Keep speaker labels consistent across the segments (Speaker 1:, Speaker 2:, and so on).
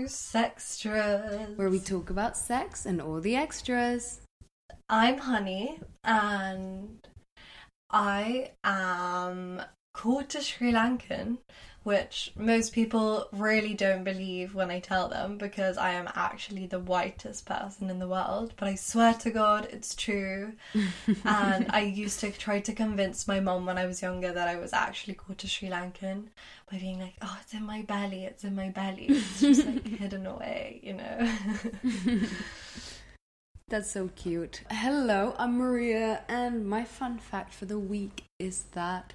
Speaker 1: to Sextras.
Speaker 2: Where we talk about sex and all the extras.
Speaker 1: I'm Honey and I am quarter Sri Lankan, which most people really don't believe when I tell them because I am actually the whitest person in the world. But I swear to God, it's true. and I used to try to convince my mom when I was younger that I was actually quarter Sri Lankan by being like, oh, it's in my belly, it's in my belly. It's just like hidden away, you know?
Speaker 2: That's so cute. Hello, I'm Maria, and my fun fact for the week is that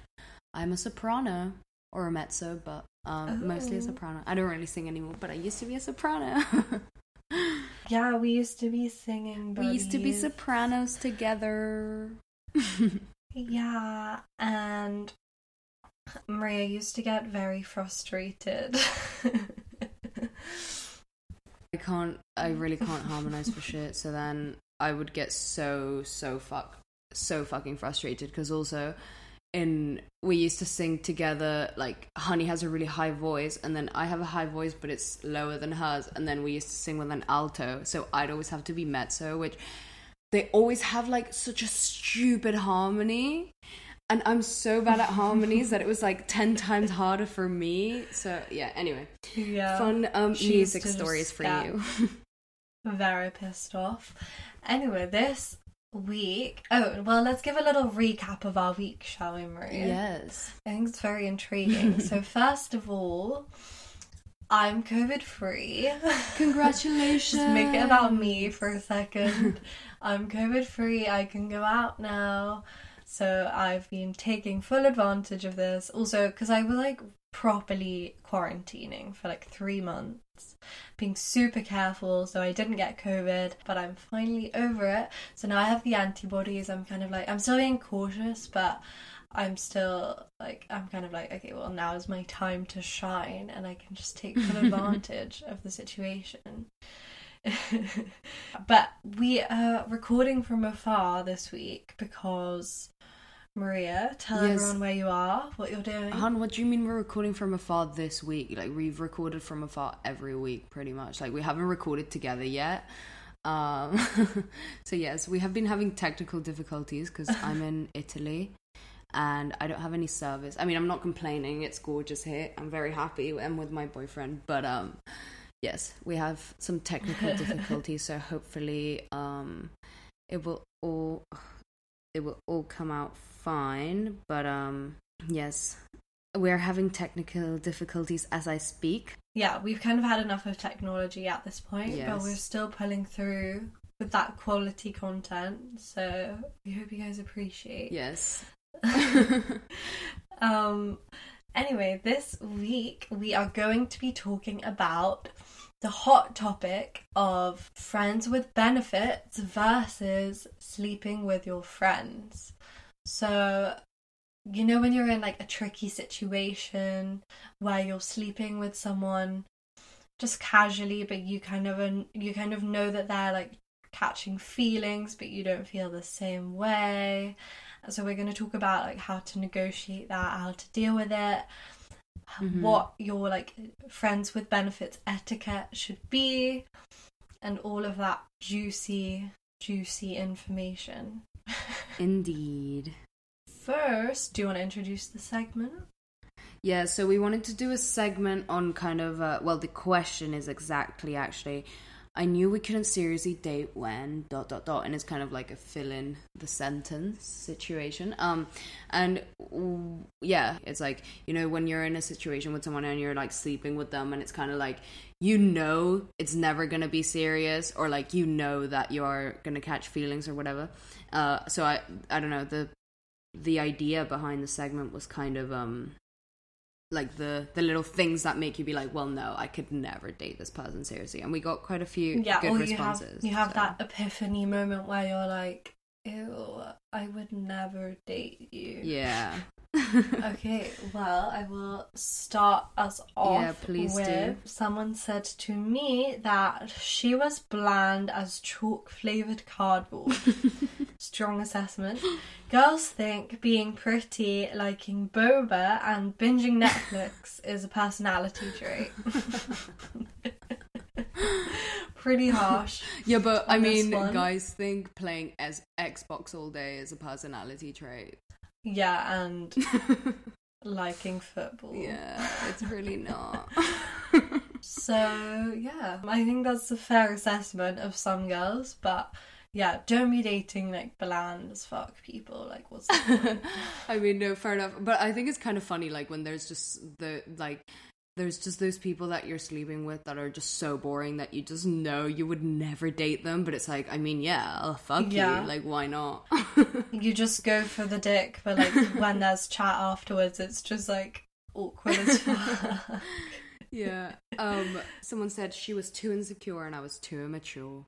Speaker 2: I'm a soprano or a mezzo, but um, mostly a
Speaker 1: Oh.
Speaker 2: soprano. I don't really sing anymore, but I used to be a soprano.
Speaker 1: yeah, we used to be singing.
Speaker 2: we used to be sopranos together.
Speaker 1: Yeah, and Maria used to get very frustrated.
Speaker 2: I can't. I really can't harmonize for shit. So then I would get so so fuck so fucking frustrated because also in we used to sing together. Like Honey has a really high voice, and then I have a high voice, but it's lower than hers. And then we used to sing with an alto, so I'd always have to be mezzo, which they always have like such a stupid harmony. And I'm so bad at harmonies that it was like 10 times harder for me. So, yeah, anyway
Speaker 1: yeah,
Speaker 2: fun um,
Speaker 1: she
Speaker 2: music stories for you.
Speaker 1: very pissed off. Anyway, this week. Oh, well, let's give a little recap of our week, shall we, Maria?
Speaker 2: yes.
Speaker 1: I think it's very intriguing. so, first of all, I'm COVID free.
Speaker 2: Congratulations.
Speaker 1: Just make it about me for a second. I'm COVID free. I can go out now. So I've been taking full advantage of this. Also, because I was like properly quarantining for like three months, being super careful so I didn't get COVID, but I'm finally over it. So now I have the antibodies. I'm kind of like, I'm still being cautious, but I'm still like, I'm kind of like, okay, well, now is my time to shine and I can just take full advantage of the situation. but we are recording from afar this week because Maria, tell
Speaker 2: Yes.
Speaker 1: everyone where you are, what you're doing.
Speaker 2: Han, what do you mean we're recording from afar this week? Like we've recorded from afar every week, pretty much. Like we haven't recorded together yet. Um, so yes, we have been having technical difficulties because I'm in Italy and I don't have any service. I mean, I'm not complaining. It's gorgeous here. I'm very happy. I'm with my boyfriend, but um, yes, we have some technical difficulties. so hopefully, um, it will all it will all come out fine. But um, yes, we're having technical difficulties as I speak.
Speaker 1: Yeah, we've kind of had enough of technology at this point, but we're still pulling through with that quality content. So we hope you guys appreciate.
Speaker 2: Yes.
Speaker 1: um anyway this week we are going to be talking about the hot topic of friends with benefits versus sleeping with your friends. So you know when you're in like a tricky situation where you're sleeping with someone just casually but you kind of you kind of know that they're like catching feelings but you don't feel the same way? So we're going to talk about like how to negotiate that how to deal with it
Speaker 2: Mhm.
Speaker 1: what your like friends with benefits etiquette should be and all of that juicy juicy information
Speaker 2: Indeed.
Speaker 1: first do you want to introduce the segment
Speaker 2: Yeah, so we wanted to do a segment on kind of, uh, well, the question is exactly actually, I knew we couldn't seriously date when, dot, dot, dot, and it's kind of like a fill in the sentence situation. Um, and w- yeah, it's like, you know, when you're in a situation with someone and you're like sleeping with them and it's kind of like, you know, it's never gonna be serious or like, you know that you're gonna catch feelings or whatever. Uh, so I, I don't know, the, the idea behind the segment was kind of, um, like the the little things that make you be like, well, no, I could never date this person seriously. And we got quite a few
Speaker 1: yeah
Speaker 2: good
Speaker 1: or you have
Speaker 2: responses.
Speaker 1: you have
Speaker 2: so.
Speaker 1: that epiphany moment where you're like ew i would never date you
Speaker 2: Yeah.
Speaker 1: okay, well, I will start us off
Speaker 2: Yeah, please
Speaker 1: with
Speaker 2: do.
Speaker 1: someone said to me that she was bland as chalk flavored cardboard. Strong assessment. Girls think being pretty, liking boba, and binging Netflix is a personality trait. Pretty harsh.
Speaker 2: Yeah, but I mean, guys think playing as Xbox all day is a personality trait.
Speaker 1: Yeah, and liking football.
Speaker 2: Yeah, it's really not.
Speaker 1: So, yeah, I think that's a fair assessment of some girls, but yeah, don't be dating like bland as fuck people. Like, what's?
Speaker 2: I mean, no, fair enough. But I think it's kind of funny, like when there's just the like, there's just those people that you're sleeping with that are just so boring that you just know you would never date them. But it's like, I mean, yeah, I'll fuck
Speaker 1: Yeah.
Speaker 2: you. Like, why not?
Speaker 1: you just go for the dick, but like when there's chat afterwards, it's just like awkward as fuck.
Speaker 2: yeah. Um. Someone said she was too insecure and I was too immature.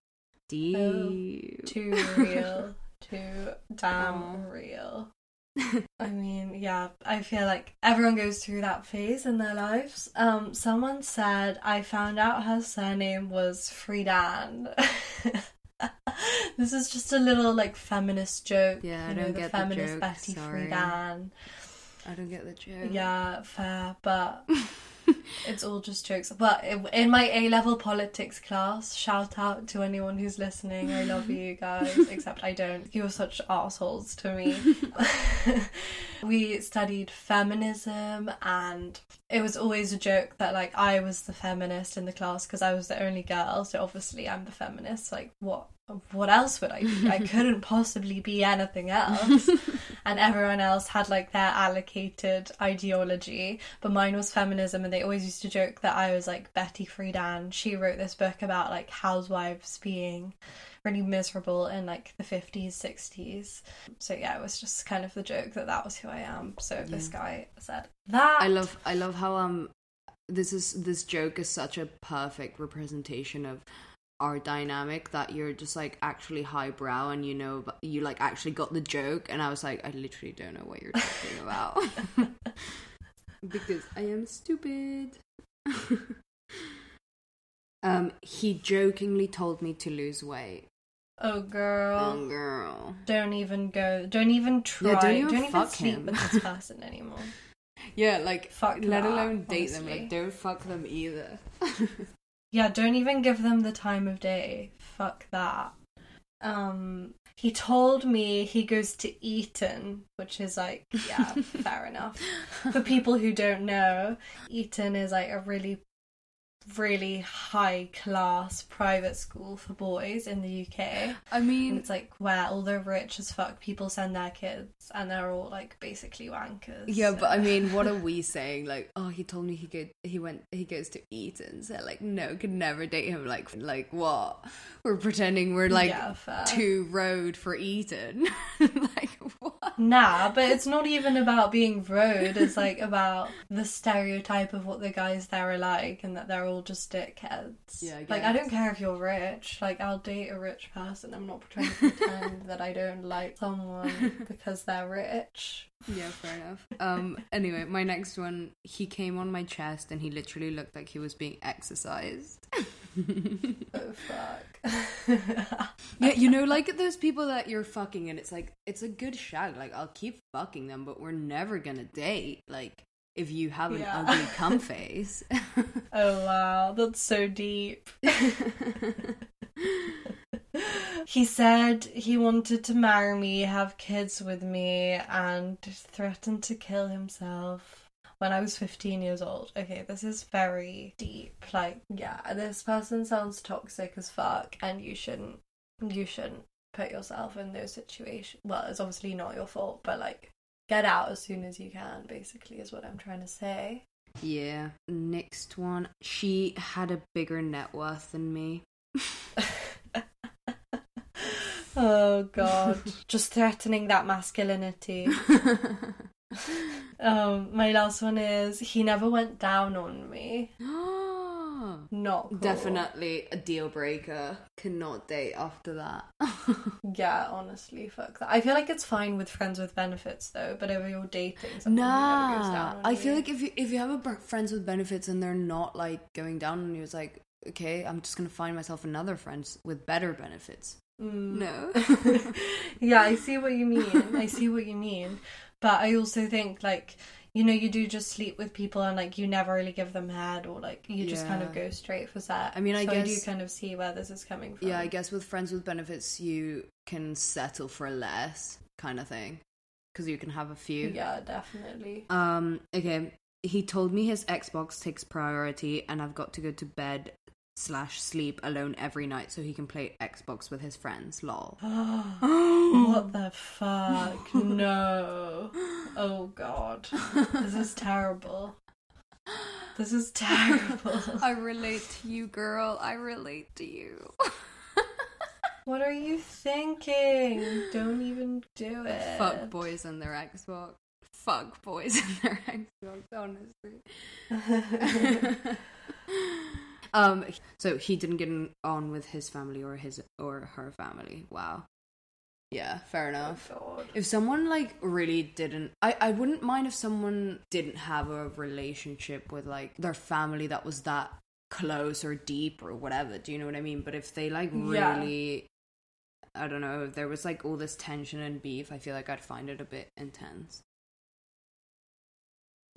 Speaker 1: Oh, too real, too damn
Speaker 2: Aw.
Speaker 1: real. I mean, yeah, I feel like everyone goes through that phase in their lives. Um, someone said I found out her surname was Friedan. this is just a little like feminist joke.
Speaker 2: Yeah, I
Speaker 1: you know,
Speaker 2: don't
Speaker 1: the
Speaker 2: get the
Speaker 1: feminist
Speaker 2: joke,
Speaker 1: Betty
Speaker 2: sorry.
Speaker 1: Friedan.
Speaker 2: I don't get the joke.
Speaker 1: Yeah, fair, but it's all just jokes. But in- my A level politics class, shout out to anyone who's listening. I love you guys, except I don't. You're such assholes to me. we studied feminism, and it was always a joke that like I was the feminist in the class because I was the only girl. So obviously I'm the feminist. Like what? What else would I be? I couldn't possibly be anything else. And everyone else had like their allocated ideology. But mine was feminism and they always used to joke that i was like betty friedan. She wrote this book about like housewives being really miserable in like the 50s 60s so yeah it was just kind of the joke that that was who i am. So this guy said that
Speaker 2: I love I love how um this is this joke is such a perfect representation of our dynamic that you're just like actually highbrow and you know you like actually got the joke and I was like I literally don't know what you're talking about because I am stupid. um he jokingly told me to lose weight.
Speaker 1: oh girl
Speaker 2: Oh girl.
Speaker 1: don't even go don't even try
Speaker 2: don't even fuck
Speaker 1: sleep
Speaker 2: him.
Speaker 1: with this person anymore
Speaker 2: Yeah, like
Speaker 1: Fuck
Speaker 2: let
Speaker 1: that,
Speaker 2: alone date them. Like don't fuck them either.
Speaker 1: Yeah, don't even give them the time of day. Fuck that. Um, he told me he goes to Eton, which is like, yeah, fair enough. For people who don't know, Eton is like a really, really high class private school for boys in the UK.
Speaker 2: I
Speaker 1: And
Speaker 2: mean
Speaker 1: it's like where all the rich as fuck people send their kids, and they're all like basically wankers.
Speaker 2: Yeah,
Speaker 1: so-
Speaker 2: but I mean, what are we saying? Like, oh, he told me he go, he went, he goes to Eton. So like, no, could never date him. Like, like what? We're pretending we're like
Speaker 1: Yeah,
Speaker 2: two road for Eton. like?
Speaker 1: Nah, but it's not even about being rude. It's like about the stereotype of what the guys there are like, and that they're all just dickheads.
Speaker 2: Yeah, I
Speaker 1: like I don't care if you're rich. Like I'll date a rich person. I'm not trying to pretend that I don't like someone because they're rich.
Speaker 2: Yeah, fair enough. Um. Anyway, my next one, he came on my chest and he literally looked like he was being exercised.
Speaker 1: Oh fuck.
Speaker 2: Yeah, you know, like those people that you're fucking, and it's like it's a good shag. Like I'll keep fucking them, but we're never gonna date. Like if you have an
Speaker 1: Yeah.
Speaker 2: ugly cum face.
Speaker 1: oh wow, that's so deep. He said he wanted to marry me, have kids with me, and threatened to kill himself when I was 15 years old. Okay, this is very deep. Like, yeah, this person sounds toxic as fuck, and you shouldn't, you shouldn't put yourself in those situations. Well, it's obviously not your fault, but like, get out as soon as you can, basically, is what I'm trying to say.
Speaker 2: yeah. Next one, she had a bigger net worth than me.
Speaker 1: oh god. Just threatening that masculinity. Um, my last one is he never went down on me. Not cool.
Speaker 2: Definitely a deal breaker. Cannot date after that.
Speaker 1: Yeah, honestly, fuck that. I feel like it's fine with friends with benefits though, but if you're dating someone who never goes down
Speaker 2: nah, I
Speaker 1: you,
Speaker 2: feel like if you if you have a friends with benefits and they're not like going down on you, it's like okay, I'm just gonna find myself another friends with better benefits.
Speaker 1: Mm.
Speaker 2: No.
Speaker 1: yeah, I see what you mean. I see what you mean. But I also think like you know you do just sleep with people and like you never really give them head or like you just kind of go straight for sex.
Speaker 2: I mean, I
Speaker 1: so I do kind of see where this is coming from.
Speaker 2: yeah, I guess with friends with benefits, you can settle for less kind of thing because you can have a few.
Speaker 1: Yeah, definitely.
Speaker 2: Um. Okay. He told me his Xbox takes priority, and I've got to go to bed slash sleep alone every night so he can play Xbox with his friends. Lol.
Speaker 1: what the fuck? No. Oh god. This is terrible. This is terrible.
Speaker 2: I relate to you, girl. I relate to you.
Speaker 1: What are you thinking? Don't even do it.
Speaker 2: Fuck boys and their Xbox. Fuck boys and their Xbox. Honestly. Um. So he didn't get on with his family or his or her family. Wow. Yeah. Fair enough.
Speaker 1: Oh.
Speaker 2: If someone like really didn't, I I wouldn't mind if someone didn't have a relationship with like their family that was that close or deep or whatever. Do you know what I mean? But if they like
Speaker 1: Yeah.
Speaker 2: really, I don't know, if there was like all this tension and beef, I feel like I'd find it a bit intense.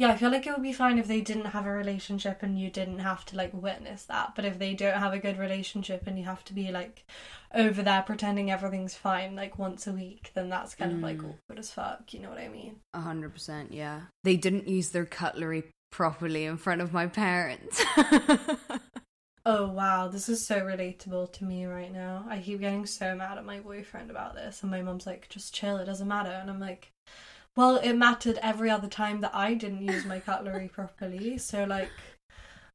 Speaker 1: Yeah, I feel like it would be fine if they didn't have a relationship and you didn't have to like witness that. But if they don't have a good relationship and you have to be like over there pretending everything's fine like once a week, then that's kind of like
Speaker 2: Mm.
Speaker 1: awkward as fuck. You know what I mean?
Speaker 2: A hundred percent, yeah. They didn't use their cutlery properly in front of my parents.
Speaker 1: Oh wow, this is so relatable to me right now. I keep getting so mad at my boyfriend about this, and my mom's like, "Just chill, it doesn't matter." And I'm like, "Well, it mattered every other time that I didn't use my cutlery properly, so like,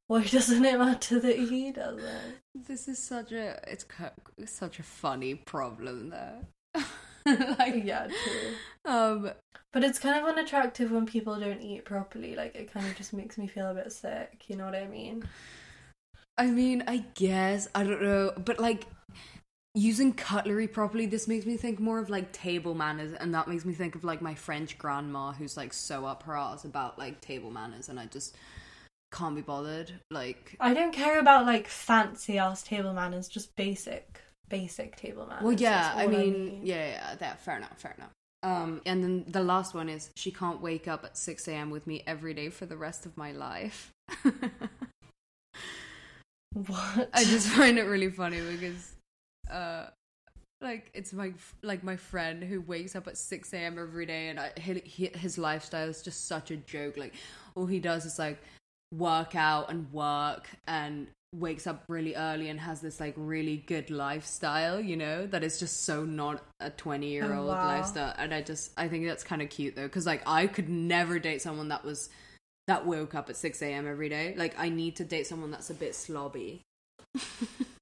Speaker 1: why doesn't it matter that he doesn't?"
Speaker 2: this is such a it's it's such a funny problem though. like
Speaker 1: Yeah, true.
Speaker 2: um
Speaker 1: But it's kind of unattractive when people don't eat properly. Like, it kind of just makes me feel a bit sick. You know what I mean?
Speaker 2: I mean, I guess I don't know, but like using cutlery properly, this makes me think more of like table manners, and that makes me think of like my French grandma who's like so up her ass about like table manners, and I just can't be bothered. Like,
Speaker 1: I don't care about like fancy ass table manners, just basic, basic table manners.
Speaker 2: well, yeah,
Speaker 1: That's
Speaker 2: I mean, yeah, yeah, yeah, that fair enough, fair enough. Um, and then the last one is she can't wake up at six a.m. with me every day for the rest of my life.
Speaker 1: What?
Speaker 2: I just find it really funny because, uh, like it's my like my friend who wakes up at six a.m. every day, and I, he, his lifestyle is just such a joke. Like all he does is like work out and work and wakes up really early and has this like really good lifestyle you know that is just so not a 20 year old
Speaker 1: Oh, wow.
Speaker 2: lifestyle and i just i think that's kind of cute though because like i could never date someone that was that woke up at 6 a.m every day like i need to date someone that's a bit slobby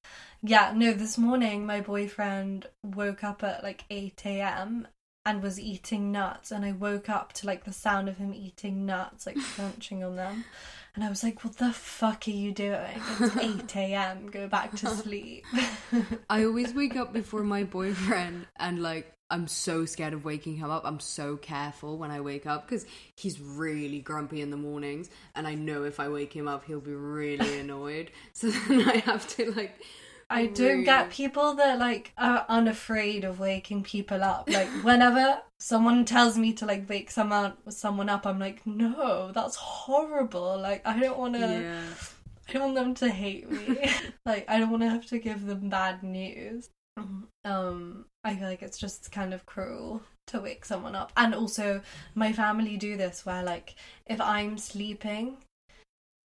Speaker 1: Yeah, no, this morning my boyfriend woke up at like 8 a.m. and was eating nuts, and I woke up to like the sound of him eating nuts, like crunching on them. And I was like, what the fuck are you doing? It's 8 a.m. Go back to sleep.
Speaker 2: I always wake up before my boyfriend, and like I'm so scared of waking him up. I'm so careful when I wake up because he's really grumpy in the mornings, and I know if I wake him up, he'll be really annoyed. So then I have to like.
Speaker 1: I don't get people that like are unafraid of waking people up. Like whenever someone tells me to like wake someone someone up, I'm like, no, that's horrible. Like I don't want to.
Speaker 2: Yeah.
Speaker 1: I don't want them to hate me. like I don't want to have to give them bad news. Um, I feel like it's just kind of cruel to wake someone up. And also, my family do this where like if I'm sleeping,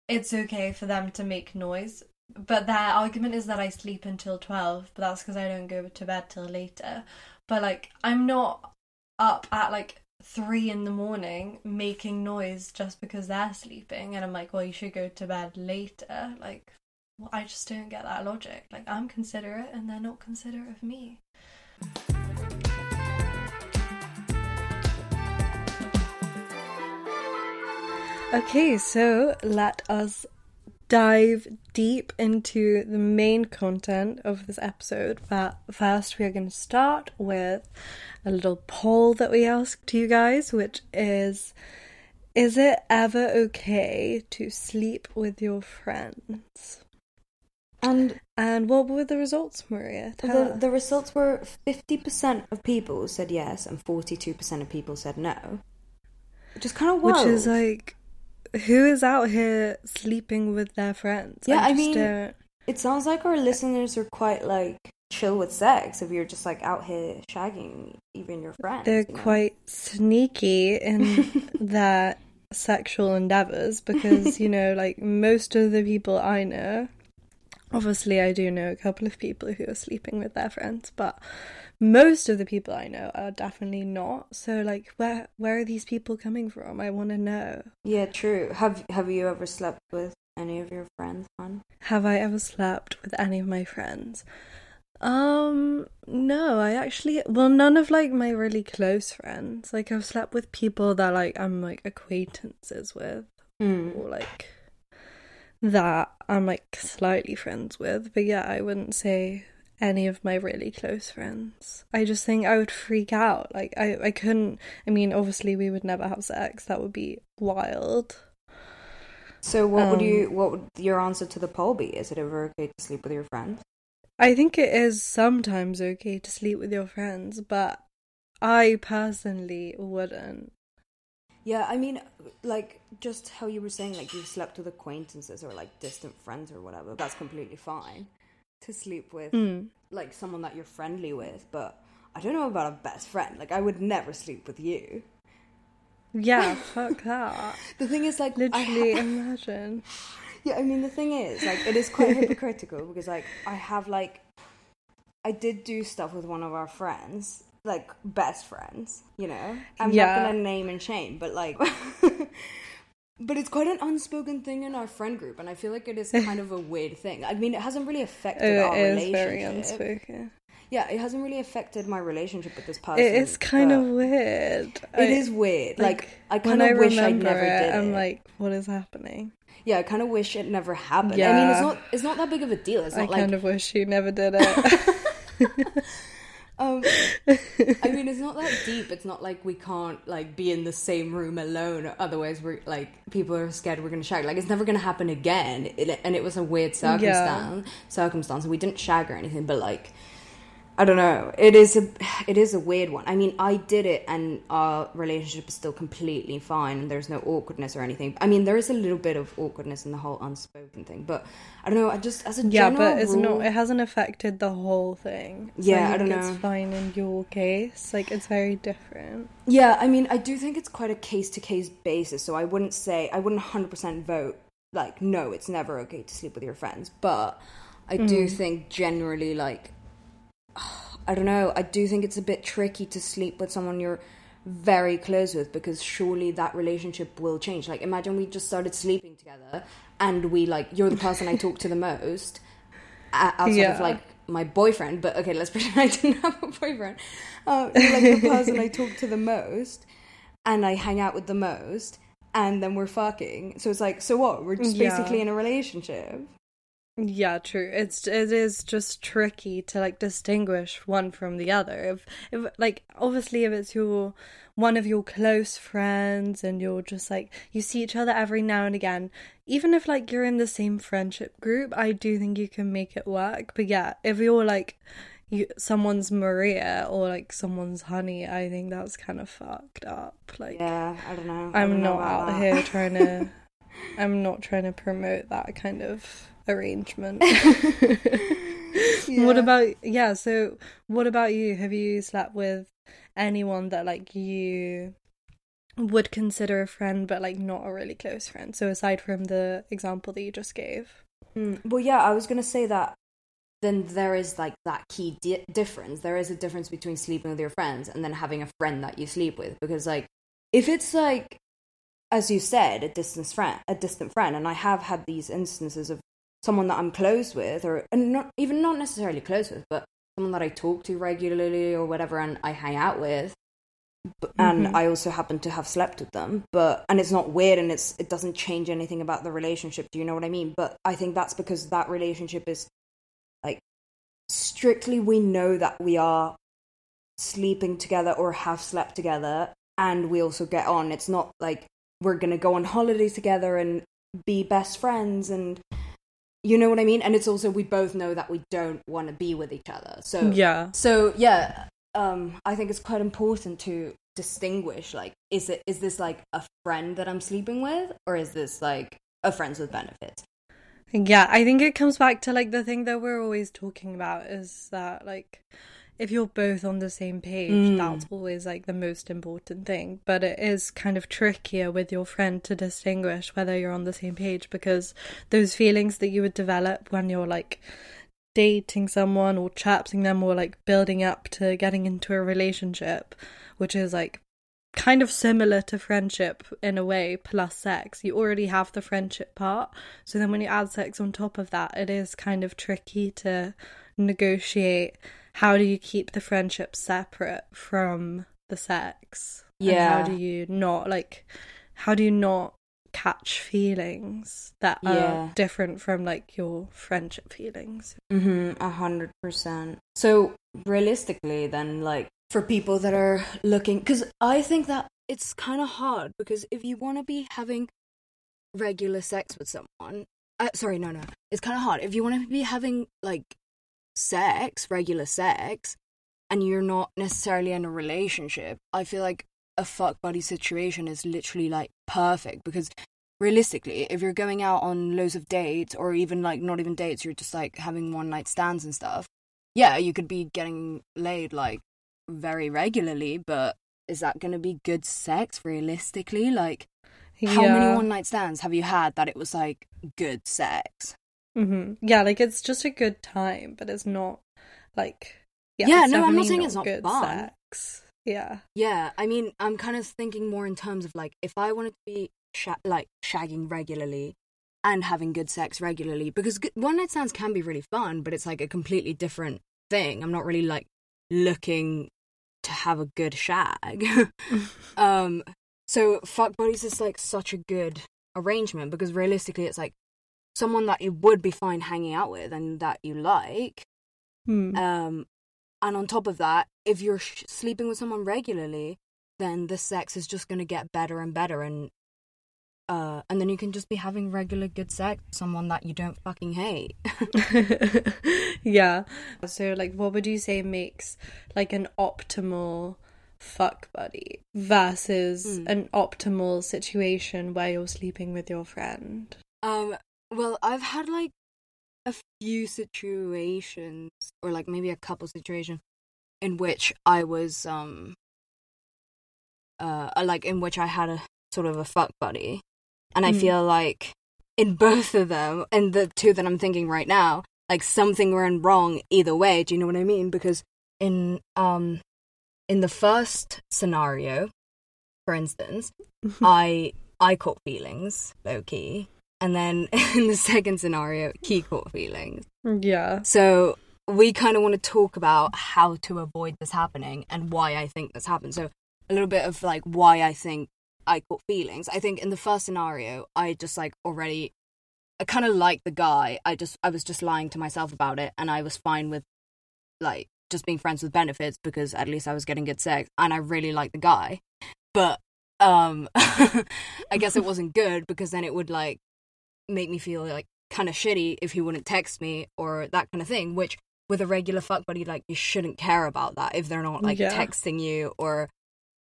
Speaker 1: it's okay for them to make noise. But their argument is that I sleep until twelve, but that's because I don't go to bed till later. But like I'm not up at like three in the morning making noise just because they're sleeping and I'm like, well you should go to bed later. Like well, I just don't get that logic. Like I'm considerate and they're not considerate of me. Okay, so let us dive deep into the main content of this episode. But first, we are going to start with a little poll that we asked you guys, which is Is it ever okay to sleep with your friends?
Speaker 2: And
Speaker 1: And what were the results, Maria?
Speaker 2: The, the results were 50% of people said yes and 42% of people said no. Just kind of wild.
Speaker 1: Which is like, who is out here sleeping with their friends?
Speaker 2: Yeah, I
Speaker 1: just
Speaker 2: mean,
Speaker 1: don't-
Speaker 2: It sounds like our listeners are quite like chill with sex if you're just like out here shagging even your friends.
Speaker 1: they're
Speaker 2: you know?
Speaker 1: quite sneaky in their sexual endeavors because you know like most of the people i know obviously i do know a couple of people who are sleeping with their friends but most of the people i know are definitely not so like where where are these people coming from i want to know
Speaker 2: Yeah, true. Have have you ever slept with any of your friends, hon?
Speaker 1: have i ever slept with any of my friends um no i actually well none of like my really close friends like i've slept with people that like i'm like acquaintances with
Speaker 2: Mm.
Speaker 1: or like that I'm like slightly friends with, but yeah, I wouldn't say any of my really close friends. I just think I would freak out. Like I I couldn't I mean obviously we would never have sex. That would be wild.
Speaker 2: So what would
Speaker 1: Um,
Speaker 2: you what would your answer to the poll be? Is it ever okay to sleep with your friends?
Speaker 1: I think it is sometimes okay to sleep with your friends, but I personally wouldn't.
Speaker 2: Yeah, I mean, like just how you were saying, like you've slept with acquaintances or like distant friends or whatever. That's completely fine to sleep with
Speaker 1: Mm.
Speaker 2: like someone that you're friendly with. But I don't know about a best friend. Like I would never sleep with you.
Speaker 1: Yeah, fuck that.
Speaker 2: The thing is, like, I
Speaker 1: Literally
Speaker 2: ha-
Speaker 1: imagine.
Speaker 2: yeah. I mean, the thing is, like, it is quite hypocritical because, like, I have like, I did do stuff with one of our friends, like best friends. You know, I'm
Speaker 1: Yeah.
Speaker 2: not gonna name and shame, but like. But it's quite an unspoken thing in our friend group, and I feel like it is kind of a weird thing. I mean, it hasn't really affected oh, our
Speaker 1: It is
Speaker 2: relationship.
Speaker 1: very unspoken.
Speaker 2: Yeah, it hasn't really affected my relationship with this person.
Speaker 1: It is kind of weird.
Speaker 2: It is weird. Like, I
Speaker 1: when
Speaker 2: kind
Speaker 1: I
Speaker 2: of wish I never
Speaker 1: it,
Speaker 2: did
Speaker 1: I'm
Speaker 2: it.
Speaker 1: like, what is happening?
Speaker 2: yeah, I kind of wish it never happened. I mean, it's not it's not that big of a deal. It's
Speaker 1: I
Speaker 2: not like
Speaker 1: kind of wish you never did it.
Speaker 2: um, I mean, it's not that deep. It's not like we can't like be in the same room alone. Otherwise, we're like people are scared we're gonna shag. Like it's never gonna happen again. It, and it was a weird circumstance. Circumstance. We didn't shag or anything, but like. I don't know. It is a it is a weird one. I mean, I did it and our relationship is still completely fine and there's no awkwardness or anything. I mean, there is a little bit of awkwardness in the whole unspoken thing, but I don't know, I just as a
Speaker 1: yeah,
Speaker 2: general
Speaker 1: but it's
Speaker 2: rule,
Speaker 1: not. It hasn't affected the whole thing. So
Speaker 2: Yeah, I
Speaker 1: think
Speaker 2: don't know.
Speaker 1: It's fine in your case. Like it's very different.
Speaker 2: Yeah, I mean, I do think it's quite a case to case basis. So I wouldn't say I wouldn't hundred percent vote like no, it's never okay to sleep with your friends. But I do mm. think generally, like, I don't know, I do think it's a bit tricky to sleep with someone you're very close with because surely that relationship will change. Like, imagine we just started sleeping together and we like you're the person I talk to the most uh, outside
Speaker 1: Yeah.
Speaker 2: of like my boyfriend. But okay, let's pretend I didn't have a boyfriend. Um, you're like the person I talk to the most and I hang out with the most, and then we're fucking. So it's like, so what? We're just
Speaker 1: Yeah.
Speaker 2: basically in a relationship.
Speaker 1: Yeah, true. It's it is just tricky to like distinguish one from the other. If if like obviously if it's your one of your close friends and you're just like you see each other every now and again, even if like you're in the same friendship group, I do think you can make it work. But yeah, if you're like you someone's Maria or like someone's Honey, I think that's kind of fucked up. Like
Speaker 2: Yeah, I don't know. I
Speaker 1: I'm
Speaker 2: don't
Speaker 1: not out
Speaker 2: that.
Speaker 1: here trying to. I'm not trying to promote that kind of arrangement. What about yeah? So what about you? Have you slept with anyone that like you would consider a friend, but like not a really close friend? So aside from the example that you just gave,
Speaker 2: Mm, well, yeah, I was gonna say that. Then there is like that key di- difference. There is a difference between sleeping with your friends and then having a friend that you sleep with. Because like, if it's like, as you said, a distant friend, a distant friend, and I have had these instances of someone that I'm close with, or and not even not necessarily close with, but someone that I talk to regularly or whatever, and I hang out with. And
Speaker 1: Mhm.
Speaker 2: I also happen to have slept with them, but and it's not weird, and it's it doesn't change anything about the relationship. Do you know what I mean? But I think that's because that relationship is like strictly we know that we are sleeping together or have slept together, and we also get on. It's not like we're gonna go on holiday together and be best friends and you know what I mean? And it's also we both know that we don't want to be with each other. So
Speaker 1: Yeah.
Speaker 2: so yeah, um, I think it's quite important to distinguish like is it is this like a friend that I'm sleeping with or is this like a friends with benefits?
Speaker 1: Yeah, I think it comes back to like the thing that we're always talking about is that like if you're both on the same page,
Speaker 2: Mm.
Speaker 1: that's always like the most important thing. But it is kind of trickier with your friend to distinguish whether you're on the same page because those feelings that you would develop when you're like dating someone or chatting them or like building up to getting into a relationship, which is like kind of similar to friendship in a way plus sex you already have the friendship part so then when you add sex on top of that it is kind of tricky to negotiate how do you keep the friendship separate from the sex And
Speaker 2: Yeah.
Speaker 1: how do you not like how do you not catch feelings that are
Speaker 2: Yeah.
Speaker 1: different from like your friendship feelings
Speaker 2: Mm-hmm, a hundred percent. So realistically, then, like for people that are looking, because I think that it's kind of hard because if you want to be having regular sex with someone, uh, sorry, no, no, it's kind of hard if you want to be having like sex, regular sex, and you're not necessarily in a relationship. I feel like a fuck buddy situation is literally like perfect because realistically, if you're going out on loads of dates or even like not even dates, you're just like having one night stands and stuff. Yeah, you could be getting laid like very regularly, but is that going to be good sex realistically? Like, how many one night stands have you had that it was like good sex?
Speaker 1: Hmm Yeah, like it's just a good time, but it's not like yeah.
Speaker 2: Yeah, no, I'm not saying it's not
Speaker 1: good
Speaker 2: fun.
Speaker 1: sex. Yeah,
Speaker 2: Yeah, I mean, I'm kind of thinking more in terms of like if I wanted to be sha- like shagging regularly and having good sex regularly, because one night stands can be really fun, but it's like a completely different thing. I'm not really like looking to have a good shag. um, so fuck buddies is like such a good arrangement because realistically, it's like someone that you would be fine hanging out with and that you like.
Speaker 1: Hmm.
Speaker 2: Um, and on top of that, if you're sh- sleeping with someone regularly, then the sex is just going to get better and better, and uh, and then you can just be having regular good sex with someone that you don't fucking hate.
Speaker 1: yeah. So, like, what would you say makes like an optimal fuck buddy versus
Speaker 2: Mm.
Speaker 1: an optimal situation where you're sleeping with your friend?
Speaker 2: um, well, I've had like a few situations, or like maybe a couple situations, in which I was um, uh, like in which I had a sort of a fuck buddy, and I
Speaker 1: Mm.
Speaker 2: feel like in both of them, and the two that I'm thinking right now, like something went wrong either way. Do you know what I mean? Because in um in the first scenario, for instance, I I caught feelings low key, and then in the second scenario, key caught feelings.
Speaker 1: yeah.
Speaker 2: So we kind of want to talk about how to avoid this happening and why I think this happened. So a little bit of like why I think I caught feelings. I think in the first scenario, I just like already, I kind of liked the guy. I just I was just lying to myself about it, and I was fine with like just being friends with benefits because at least I was getting good sex, and I really liked the guy. But um, I guess it wasn't good because then it would like make me feel like kind of shitty if he wouldn't text me or that kind of thing which with a regular fuck buddy like you shouldn't care about that if they're not like
Speaker 1: Yeah.
Speaker 2: texting you or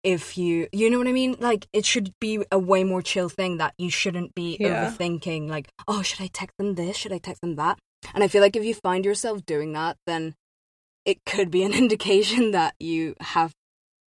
Speaker 2: if you you know what i mean like it should be a way more chill thing that you shouldn't be
Speaker 1: Yeah.
Speaker 2: overthinking like oh should i text them this should i text them that and i feel like if you find yourself doing that then it could be an indication that you have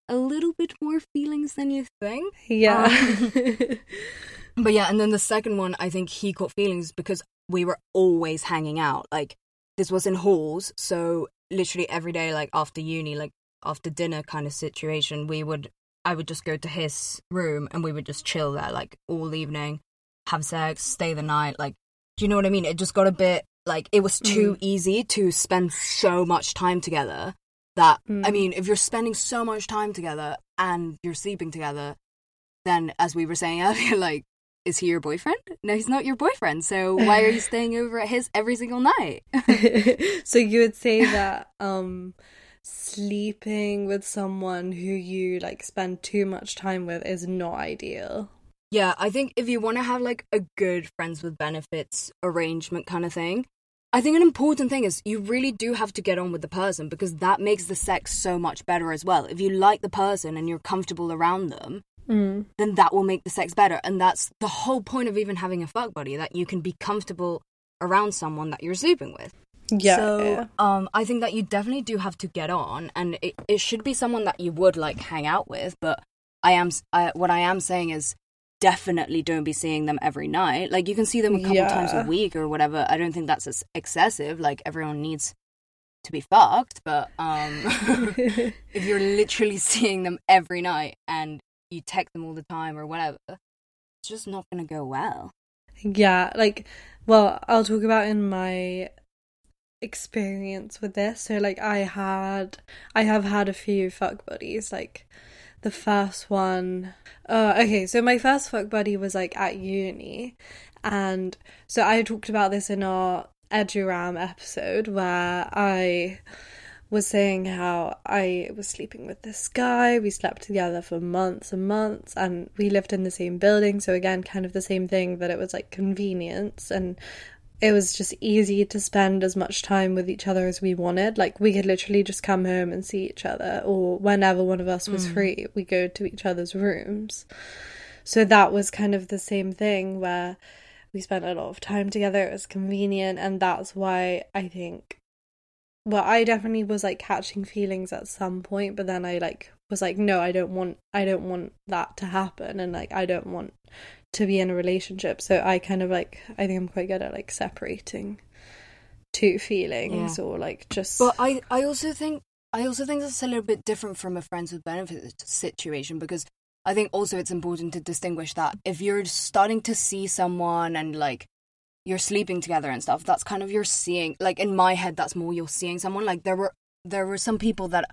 Speaker 2: a little bit more feelings than you think
Speaker 1: Yeah.
Speaker 2: Um, but yeah, and then the second one, I think he caught feelings because we were always hanging out. Like this was in halls, so literally every day, like after uni, like after dinner kind of situation, we would I would just go to his room and we would just chill there like all evening, have sex, stay the night. Like, do you know what I mean? It just got a bit like it was too easy to spend so much time together. That I
Speaker 1: Mm.
Speaker 2: mean, if you're spending so much time together and you're sleeping together, then as we were saying earlier, like is he your boyfriend? No, he's not your boyfriend. So why are you staying over at his every single night?
Speaker 1: so you would say that um sleeping with someone who you like spend too much time with is not ideal.
Speaker 2: Yeah, I think if you want to have like a good friends with benefits arrangement kind of thing, I think an important thing is you really do have to get on with the person because that makes the sex so much better as well. If you like the person and you're comfortable around them,
Speaker 1: Mm.
Speaker 2: then that will make the sex better. And that's the whole point of even having a fuck buddy that you can be comfortable around someone that you're sleeping with.
Speaker 1: Yeah.
Speaker 2: So, um, I think that you definitely do have to get on, and it, it should be someone that you would like hang out with. But I am, I, what I am saying is, definitely don't be seeing them every night. Like you can see them a couple times a week or whatever. I don't think that's as excessive. Like everyone needs to be fucked, but um, if you're literally seeing them every night and you text them all the time or whatever, it's just not gonna go well.
Speaker 1: Yeah, like, well, I'll talk about in my experience with this. So, like, I had, I have had a few fuck buddies. Like, the first one, uh, okay, so my first fuck buddy was like at uni, and so I talked about this in our Eduram episode where I was saying how I was sleeping with this guy. We slept together for months and months, and we lived in the same building. So, again, kind of the same thing that it was like convenience, and it was just easy to spend as much time with each other as we wanted. Like, we could literally just come home and see each other, or whenever one of us was mm. free, we go to each other's rooms. So, that was kind of the same thing where we spent a lot of time together. It was convenient, and that's why I think well i definitely was like catching feelings at some point but then i like was like no i don't want i don't want that to happen and like i don't want to be in a relationship. So i kind of like i think i'm quite good at like separating two feelings or like just
Speaker 2: But I, I also think I also think that's a little bit different from a friends with benefits situation because I think also it's important to distinguish that if you're starting to see someone and like you're sleeping together and stuff, that's kind of you're seeing like in my head that's more you're seeing someone. Like there were there were some people that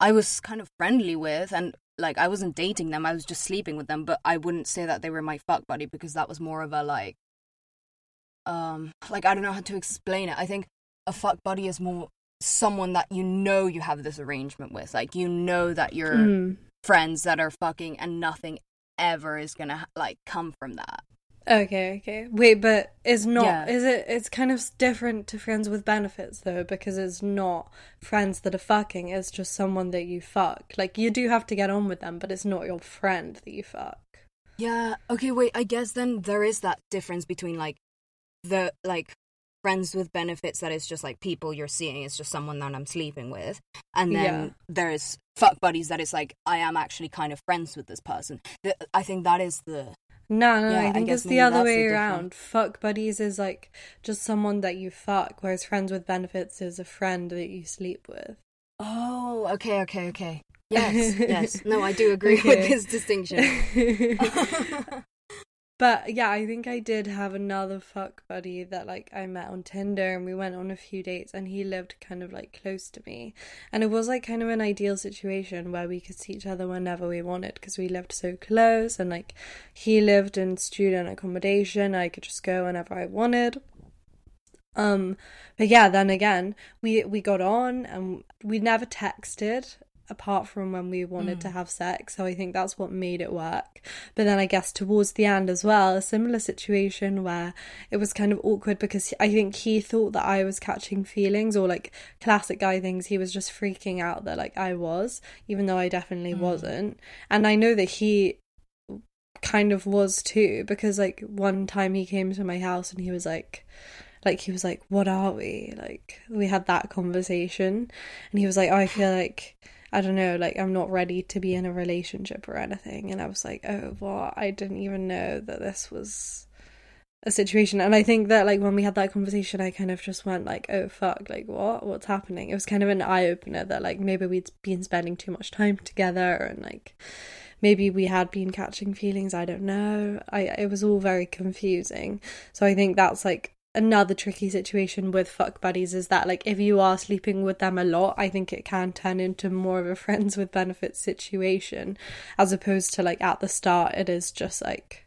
Speaker 2: I was kind of friendly with and like I wasn't dating them, I was just sleeping with them, but I wouldn't say that they were my fuck buddy because that was more of a like um like I don't know how to explain it. I think a fuck buddy is more someone that you know you have this arrangement with. Like you know that you're
Speaker 1: Mm.
Speaker 2: friends that are fucking and nothing ever is gonna like come from that.
Speaker 1: Okay okay wait but it's not
Speaker 2: Yeah.
Speaker 1: is it it's kind of different to friends with benefits though because it's not friends that are fucking it's just someone that you fuck like you do have to get on with them but it's not your friend that you fuck
Speaker 2: Yeah, okay, wait, I guess then there is that difference between like the like friends with benefits that is just like people you're seeing, it's just someone that I'm sleeping with. And then
Speaker 1: Yeah.
Speaker 2: there's fuck buddies that is like I am actually kind of friends with this person. I think that is the
Speaker 1: No, no,
Speaker 2: Yeah,
Speaker 1: I
Speaker 2: I
Speaker 1: think
Speaker 2: guess
Speaker 1: it's the other way
Speaker 2: the
Speaker 1: around. Fuck buddies is like just someone that you fuck, whereas friends with benefits is a friend that you sleep with.
Speaker 2: Oh, okay, okay, okay. Yes, yes. No, I do agree with this distinction.
Speaker 1: but yeah, I think I did have another fuck buddy that like I met on Tinder and we went on a few dates and he lived kind of like close to me. And it was like kind of an ideal situation where we could see each other whenever we wanted because we lived so close and like he lived in student accommodation. I could just go whenever I wanted. Um, but yeah, then again, we we got on and we never texted apart from when we wanted to mm. have sex. So I think that's what made it work. But then I guess towards the end as well, a similar situation where it was kind of awkward because I think he thought that I was catching feelings or like classic guy things. He was just freaking out that like I was, even though I definitely mm. wasn't. And I know that he kind of was too because like one time he came to my house and he was like like he was like what are we like we had that conversation and he was like oh, i feel like i don't know like i'm not ready to be in a relationship or anything. And i was like oh what? I didn't even know that this was a situation. And i think that like when we had that conversation i kind of just went like oh fuck like what? What's happening? It was kind of an eye-opener that like maybe we'd been spending too much time together and like maybe we had been catching feelings. I don't know. I it was all very confusing. So i think that's like another tricky situation with fuck buddies is that like if you are sleeping with them a lot i think it can turn into more of a friends with benefits situation as opposed to like at the start it is just like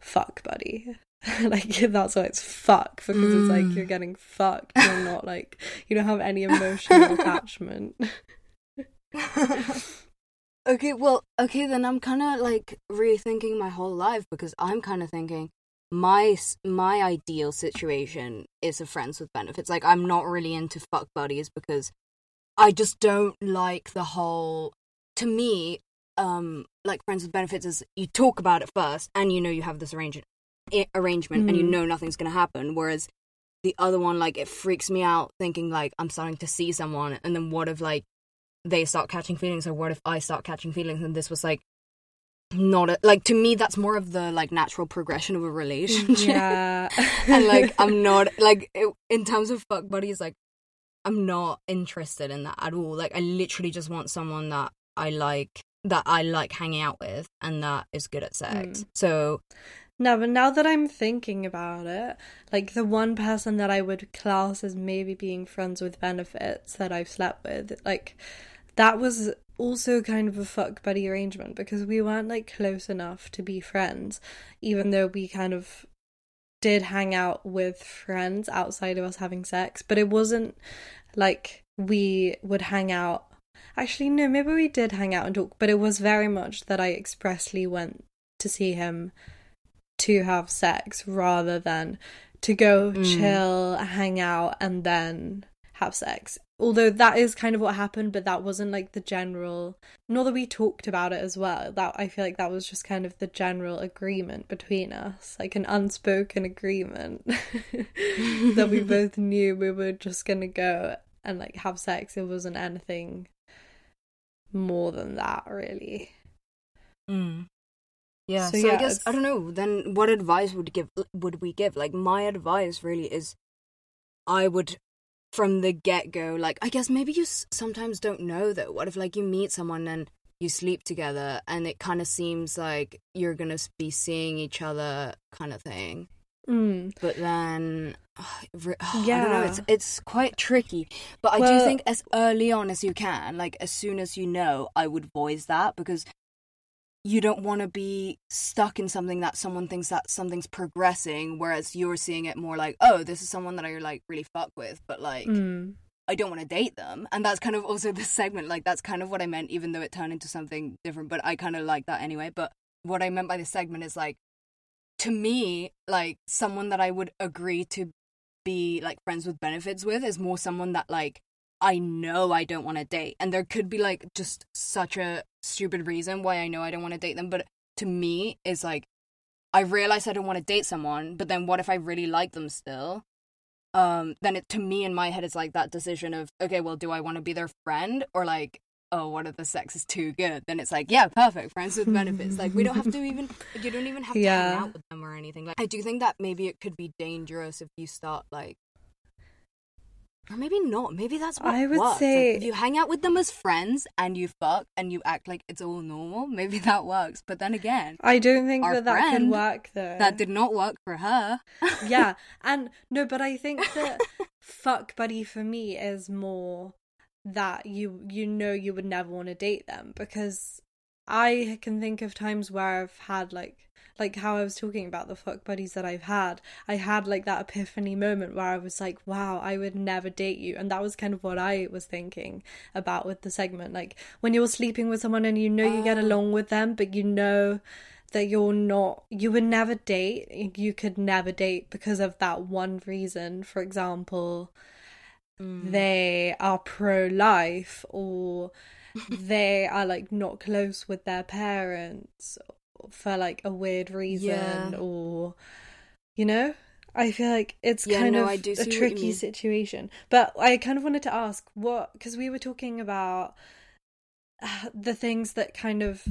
Speaker 1: fuck buddy. Like that's why it's fuck because it's like
Speaker 2: Mm.
Speaker 1: you're getting fucked. You're not like you don't have any emotional attachment.
Speaker 2: Okay, well, okay, then I'm kind of like rethinking my whole life because I'm kind of thinking my my ideal situation is a friends with benefits. Like I'm not really into fuck buddies because I just don't like the whole to me um like friends with benefits is you talk about it first and you know you have this arrangement arrangement mm. and you mm. know nothing's going to happen whereas the other one like it freaks me out thinking like I'm starting to see someone and then what if like they start catching feelings or what if I start catching feelings and this was like not a, like to me that's more of the like natural progression of a relationship.
Speaker 1: Yeah.
Speaker 2: And like i'm not like it, in terms of fuck buddies like i'm not interested in that at all. Like i literally just want someone that i like that i like hanging out with and that is good at sex. Mm. so
Speaker 1: no, but now that I'm thinking about it, like the one person that I would class as maybe being friends with benefits that I've slept with, like that was also kind of a fuck buddy arrangement because we weren't like close enough to be friends, even though we kind of did hang out with friends outside of us having sex, but it wasn't like we would hang out. Actually, no, maybe we did hang out and talk, but it was very much that I expressly went to see him to have sex rather than to go mm. chill, hang out, and then have sex. Although that is kind of what happened, but that wasn't like the general. Nor that we talked about it as well. That I feel like that was just kind of the general agreement between us, like an unspoken agreement that we both knew we were just gonna go and like have sex. It wasn't anything more than that, really.
Speaker 2: Mm. Yeah. So, so yeah, I guess it's... I don't know. Then what advice would give would we give? Like my advice really is, I would from the get go. Like I guess maybe you sometimes don't know though. What if like you meet someone and you sleep together and it kind of seems like you're gonna be seeing each other kind of thing.
Speaker 1: Mm.
Speaker 2: But then, oh, yeah, I don't know. It's it's quite tricky. But I well, do think as early on as you can, like as soon as you know, I would voice that because you don't want to be stuck in something that someone thinks that something's progressing whereas you're seeing it more like oh this is someone that i like really fuck with but like
Speaker 1: mm.
Speaker 2: i don't want to date them and that's kind of also the segment like that's kind of what i meant even though it turned into something different but i kind of like that anyway but what i meant by the segment is like to me like someone that i would agree to be like friends with benefits with is more someone that like I know I don't want to date. And there could be like just such a stupid reason why I know I don't want to date them. But to me, it's like, I realize I don't want to date someone, but then what if I really like them still? Um, then it to me in my head it's like that decision of okay, well, do I want to be their friend or like, oh, what if the sex is too good? Then it's like, yeah, perfect, friends with benefits. like we don't have to even, you don't even have to yeah. hang out with them or anything. Like I do think that maybe it could be dangerous if you start like or maybe not. Maybe that's what I would works. say. Like, if you hang out with them as friends and you fuck and you act like it's all normal, maybe that works. But then again,
Speaker 1: I don't think that that could work though.
Speaker 2: That did not work for her.
Speaker 1: yeah, and no, but I think that fuck buddy for me is more that you you know you would never want to date them because I can think of times where I've had like like how I was talking about the fuck buddies that I've had, I had like that epiphany moment where I was like, wow, I would never date you. And that was kind of what I was thinking about with the segment. Like when you're sleeping with someone and you know you get ah. along with them, but you know that you're not, you would never date, you could never date because of that one reason. For example, mm. they are pro life or they are like not close with their parents for like a weird reason yeah. or you know I feel like it's yeah, kind no, of a tricky situation. But I kind of wanted to ask what because we were talking about uh, the things that kind of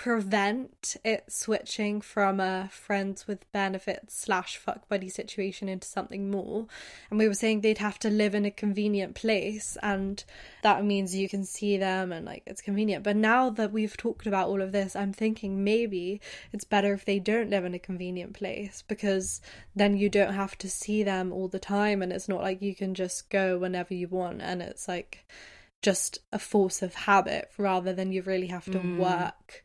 Speaker 1: prevent it switching from a friends with benefits slash fuck buddy situation into something more. And we were saying they'd have to live in a convenient place, and that means you can see them and like it's convenient. But now that we've talked about all of this, I'm thinking maybe it's better if they don't live in a convenient place because then you don't have to see them all the time, and it's not like you can just go whenever you want, and it's like just a force of habit rather than you really have to mm. work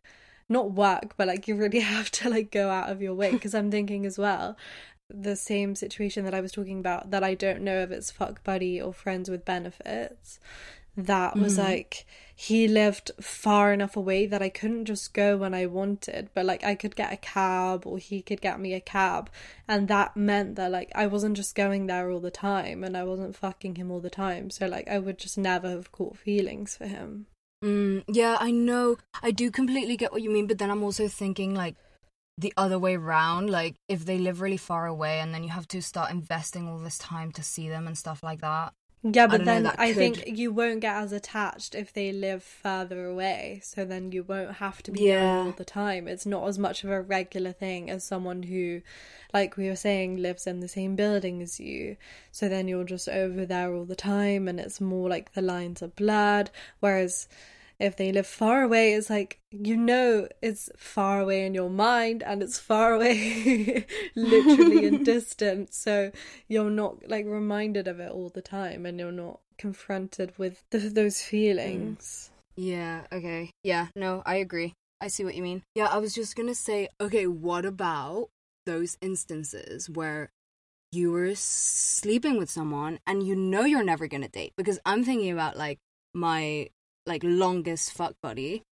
Speaker 1: not work, but like you really have to like go out of your way. Because I'm thinking as well, the same situation that I was talking about that I don't know if it's fuck buddy or friends with benefits. that was mm. like he lived far enough away that I couldn't just go when I wanted, but like I could get a cab or he could get me a cab. And that meant that like I wasn't just going there all the time and I wasn't fucking him all the time. So like I would just never have caught feelings for him.
Speaker 2: Mm, yeah, I know. I do completely get what you mean, but then I'm also thinking like the other way round. Like if they live really far away and then you have to start investing all this time to see them and stuff like that.
Speaker 1: Yeah, but
Speaker 2: know,
Speaker 1: then I
Speaker 2: could-
Speaker 1: think you won't get as attached if they live further away. So then you won't have to be
Speaker 2: Yeah.
Speaker 1: all the time. It's not as much of a regular thing as someone who, like we were saying, lives in the same building as you. So then you're just over there all the time and it's more like the lines are blurred. Whereas if they live far away, it's like you know it's far away in your mind and it's far away literally in distance. So you're not like reminded of it all the time and you're not confronted with th- those feelings. Mm.
Speaker 2: Yeah, okay. Yeah, no, I agree. I see what you mean. Yeah, I was just gonna say, okay, what about those instances where you were sleeping with someone and you know you're never gonna date? Because I'm thinking about like my like longest fuck buddy.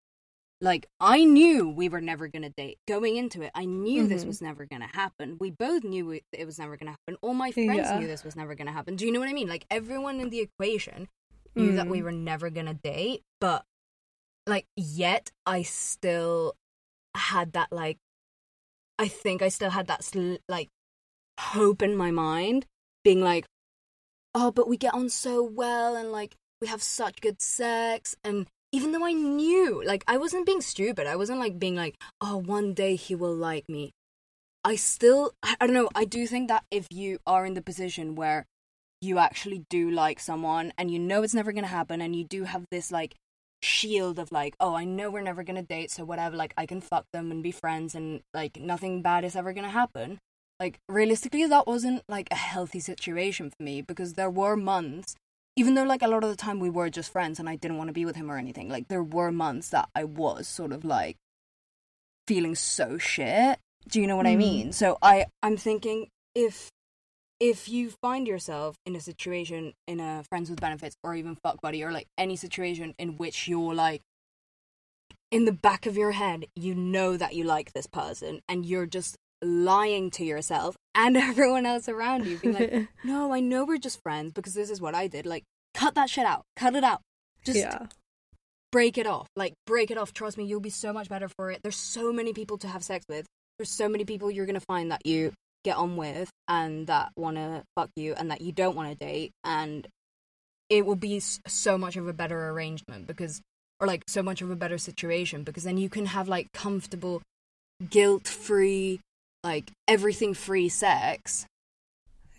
Speaker 2: Like I knew we were never gonna date going into it. I knew this
Speaker 1: Mhm.
Speaker 2: was never gonna happen. We both knew it, it was never gonna happen. All my friends
Speaker 1: Yeah.
Speaker 2: knew this was never gonna happen. Do you know what I mean? Like everyone in the equation knew that we
Speaker 1: Mm.
Speaker 2: were never gonna date, but like yet I still had that like I think I still had that sl- like hope in my mind being like oh but we get on so well and like we have such good sex and even though I knew like I wasn't being stupid I wasn't like being like oh one day he will like me. I still I don't know I do think that if you are in the position where you actually do like someone and you know it's never going to happen and you do have this like shield of like oh i know we're never going to date so whatever like i can fuck them and be friends and like nothing bad is ever going to happen like realistically that wasn't like a healthy situation for me because there were months even though like a lot of the time we were just friends and i didn't want to be with him or anything like there were months that i was sort of like feeling so shit do you know what i
Speaker 1: Mm.
Speaker 2: mean so i i'm thinking if if you find yourself in a situation in a friends with benefits or even fuck buddy or like any situation in which you're like in the back of your head you know that you like this person and you're just lying to yourself and everyone else around you being like no i know we're just friends because this is what i did like cut that shit out cut it out just
Speaker 1: yeah.
Speaker 2: break it off. Like break it off. Trust me, you'll be so much better for it. There's so many people to have sex with. There's so many people you're gonna find that you get on with and that wanna fuck you and that you don't want to date and it will be so much of a better arrangement because or like so much of a better situation because then you can have like comfortable guilt free like everything free sex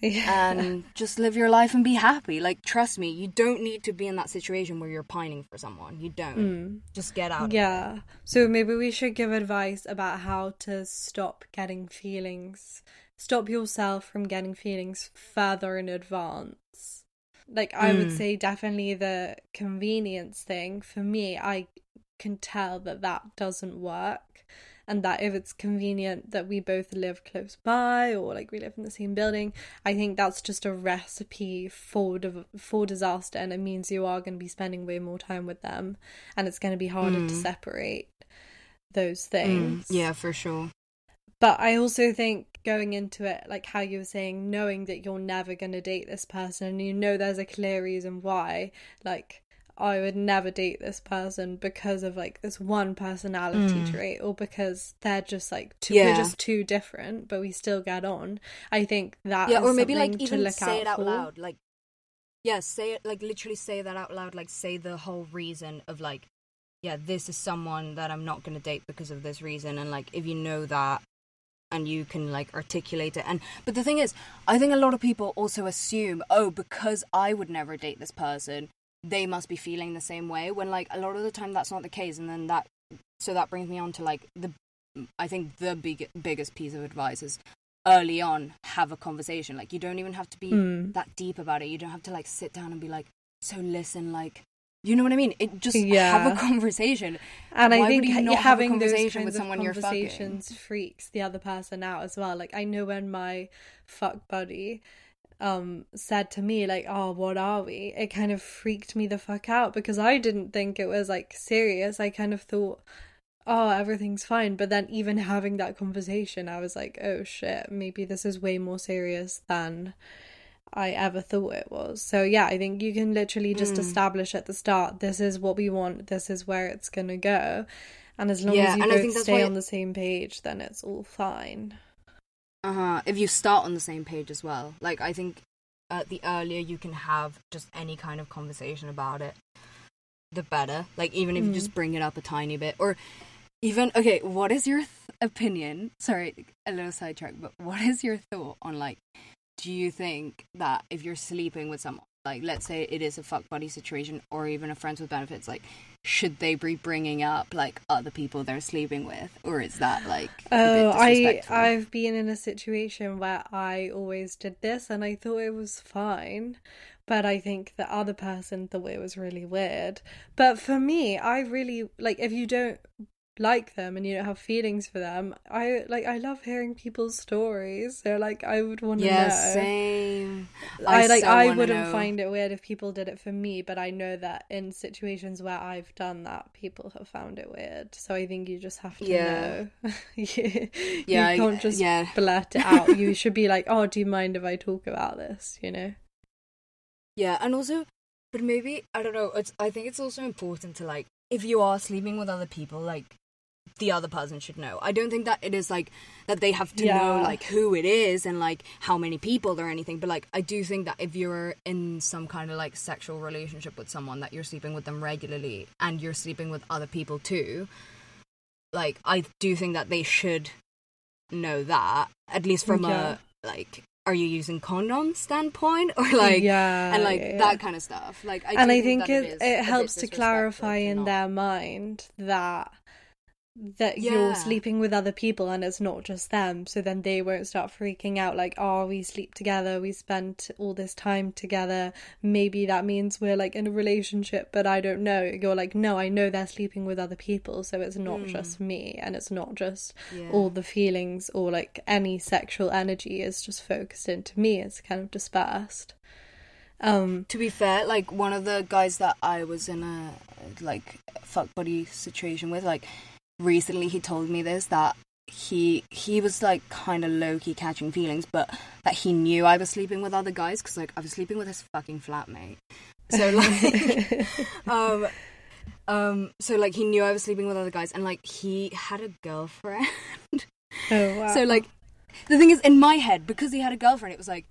Speaker 1: Yeah.
Speaker 2: and just live your life and be happy. Like, trust me, you don't need to be in that situation where you're pining for someone. You don't.
Speaker 1: Mm.
Speaker 2: Just get out.
Speaker 1: Yeah. So maybe we should give advice about how to stop getting feelings, stop yourself from getting feelings further in advance. Like, I would
Speaker 2: Mm.
Speaker 1: say definitely the convenience thing. For me, I can tell that that doesn't work. And that if it's convenient that we both live close by or like we live in the same building, I think that's just a recipe for div- for disaster, and it means you are going to be spending way more time with them, and it's going to be harder to
Speaker 2: Mm.
Speaker 1: separate those
Speaker 2: Mm,
Speaker 1: things.
Speaker 2: yeah, for sure.
Speaker 1: But I also think going into it, like how you were saying, knowing that you're never going to date this person and you know there's a clear reason why, like, I would never date this person because of like this one personality
Speaker 2: Mm.
Speaker 1: trait or because they're just like too,
Speaker 2: Yeah.
Speaker 1: we're just too different, but we still get on. I think that
Speaker 2: yeah, or maybe like
Speaker 1: to
Speaker 2: even
Speaker 1: look
Speaker 2: say it out
Speaker 1: for.
Speaker 2: loud. Like, yeah, say it like literally say that out loud. Like, say the whole reason of like, yeah, this is someone that I'm not gonna date because of this reason. And like, if you know that, and you can like articulate it. And but the thing is, I think a lot of people also assume, oh, because I would never date this person, they must be feeling the same way. When like a lot of the time that's not the case. And then that, so that brings me on to like the, I think the big biggest piece of advice is early on have a conversation. Like you don't even have to be
Speaker 1: Mm.
Speaker 2: that deep about it. You don't have to like sit down and be like, so listen, like. You know what I mean? It just
Speaker 1: Yeah.
Speaker 2: have a conversation.
Speaker 1: And I
Speaker 2: Why
Speaker 1: think
Speaker 2: you
Speaker 1: ha-
Speaker 2: not have a
Speaker 1: having those
Speaker 2: conversation with
Speaker 1: of
Speaker 2: someone you're fucking?
Speaker 1: conversations freaks the other person out as well. Like I know when my fuck buddy, um said to me like oh what are we? It kind of freaked me the fuck out because i didn't think it was like serious. I kind of thought oh everything's fine. But then even having that conversation i was like oh shit maybe this is way more serious than i ever thought it was. So yeah i think you can literally just
Speaker 2: Mm.
Speaker 1: establish at the start this is what we want this is where it's gonna go. And as long
Speaker 2: Yeah,
Speaker 1: as you both stay on the same page then it's all fine
Speaker 2: Uh-huh. If you start on the same page as well. Like I think uh, the earlier you can have just any kind of conversation about it, the better. Like even if you
Speaker 1: Mm.
Speaker 2: just bring it up a tiny bit or even okay, what is your th- opinion? Sorry, a little sidetrack, but what is your thought on like do you think that if you're sleeping with someone, like let's say it is a fuck buddy situation or even a friends with benefits, like should they be bringing up like other people they're sleeping with, or is that like
Speaker 1: Oh, I? I've been in a situation where I always did this and I thought it was fine, but I think the other person thought it was really weird. But for me, I really like if you don't like them and you don't have feelings for them, I like I love hearing people's stories. So like I would want to
Speaker 2: yeah,
Speaker 1: know.
Speaker 2: same.
Speaker 1: I, like
Speaker 2: so
Speaker 1: I wouldn't
Speaker 2: know.
Speaker 1: find it weird if people did it for me, but I know that in situations where I've done that, people have found it weird. So I think you just have to
Speaker 2: Yeah.
Speaker 1: know. you,
Speaker 2: Yeah,
Speaker 1: you can't just
Speaker 2: yeah.
Speaker 1: blurt it out. You should be like, "Oh, do you mind if I talk about this?" You know?
Speaker 2: Yeah, and also, but maybe I don't know. It's I think it's also important to like if you are sleeping with other people, like the other person should know. I don't think that it is like that they have to know like who it is and like how many people or anything. But like I do think that if you're in some kind of like sexual relationship with someone that you're sleeping with them regularly and you're sleeping with other people too, like I do think that they should know that at least from
Speaker 1: Yeah.
Speaker 2: a like are you using condom standpoint or like
Speaker 1: yeah,
Speaker 2: and like
Speaker 1: yeah, yeah.
Speaker 2: that kind of stuff. Like, I
Speaker 1: and I think
Speaker 2: that
Speaker 1: it
Speaker 2: a
Speaker 1: it helps to clarify in their mind that that
Speaker 2: Yeah.
Speaker 1: you're sleeping with other people and it's not just them so then they won't start freaking out like oh we sleep together we spent all this time together maybe that means we're like in a relationship but I don't know you're like no I know they're sleeping with other people so it's not
Speaker 2: Mm.
Speaker 1: just me and it's not just
Speaker 2: Yeah.
Speaker 1: all the feelings or like any sexual energy is just focused into me it's kind of dispersed um
Speaker 2: To be fair, like one of the guys that I was in a like fuck buddy situation with, like recently he told me this that he he was like kind of low key catching feelings, but that he knew I was sleeping with other guys because like I was sleeping with his fucking flatmate. So like, um, um, so like he knew I was sleeping with other guys, and like he had a girlfriend.
Speaker 1: oh wow
Speaker 2: So like the thing is in my head because he had a girlfriend it was like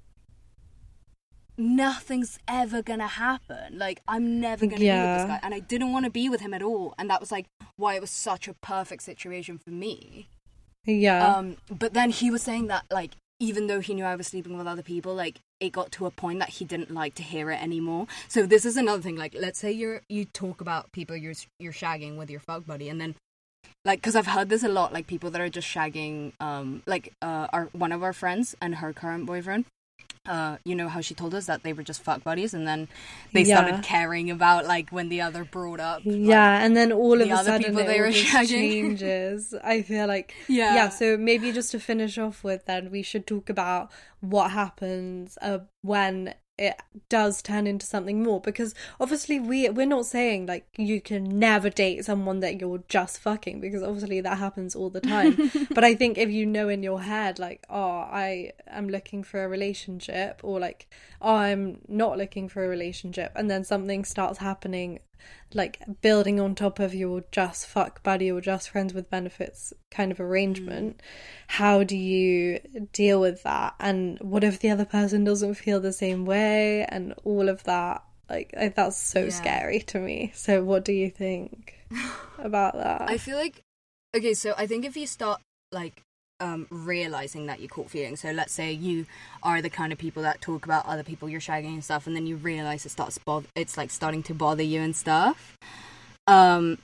Speaker 2: nothing's ever gonna happen. Like I'm never gonna be with this guy. And I didn't want to be with him at all. And that was like why it was such a perfect situation for me.
Speaker 1: Yeah.
Speaker 2: Um but then he was saying that like even though he knew I was sleeping with other people like it got to a point that he didn't like to hear it anymore. So this is another thing. Like let's say you're you talk about people you're you're shagging with your fuck buddy and then like because i've heard this a lot like people that are just shagging um like uh our one of our friends and her current boyfriend uh you know how she told us that they were just fuck buddies and then they
Speaker 1: Yeah.
Speaker 2: started caring about like when the other brought up like,
Speaker 1: yeah, and then all of
Speaker 2: the
Speaker 1: a
Speaker 2: other
Speaker 1: sudden
Speaker 2: people they were
Speaker 1: changes. I feel like
Speaker 2: yeah
Speaker 1: yeah. So maybe just to finish off with, then we should talk about what happens uh, when it does turn into something more because obviously we we're not saying like you can never date someone that you're just fucking because obviously that happens all the time. But i think if you know in your head like oh i am looking for a relationship or like oh i'm not looking for a relationship and then something starts happening like building on top of your just fuck buddy or just friends with benefits kind of arrangement mm. how do you deal with that? And what if the other person doesn't feel the same way? And all of that. Like I- that's so
Speaker 2: Yeah.
Speaker 1: scary to me. So what do you think about that?
Speaker 2: I feel like okay, so I think if you start like um realizing that you caught feelings, so let's say you are the kind of people that talk about other people you're shagging and stuff, and then you realize it starts bother it's like starting to bother you and stuff. Um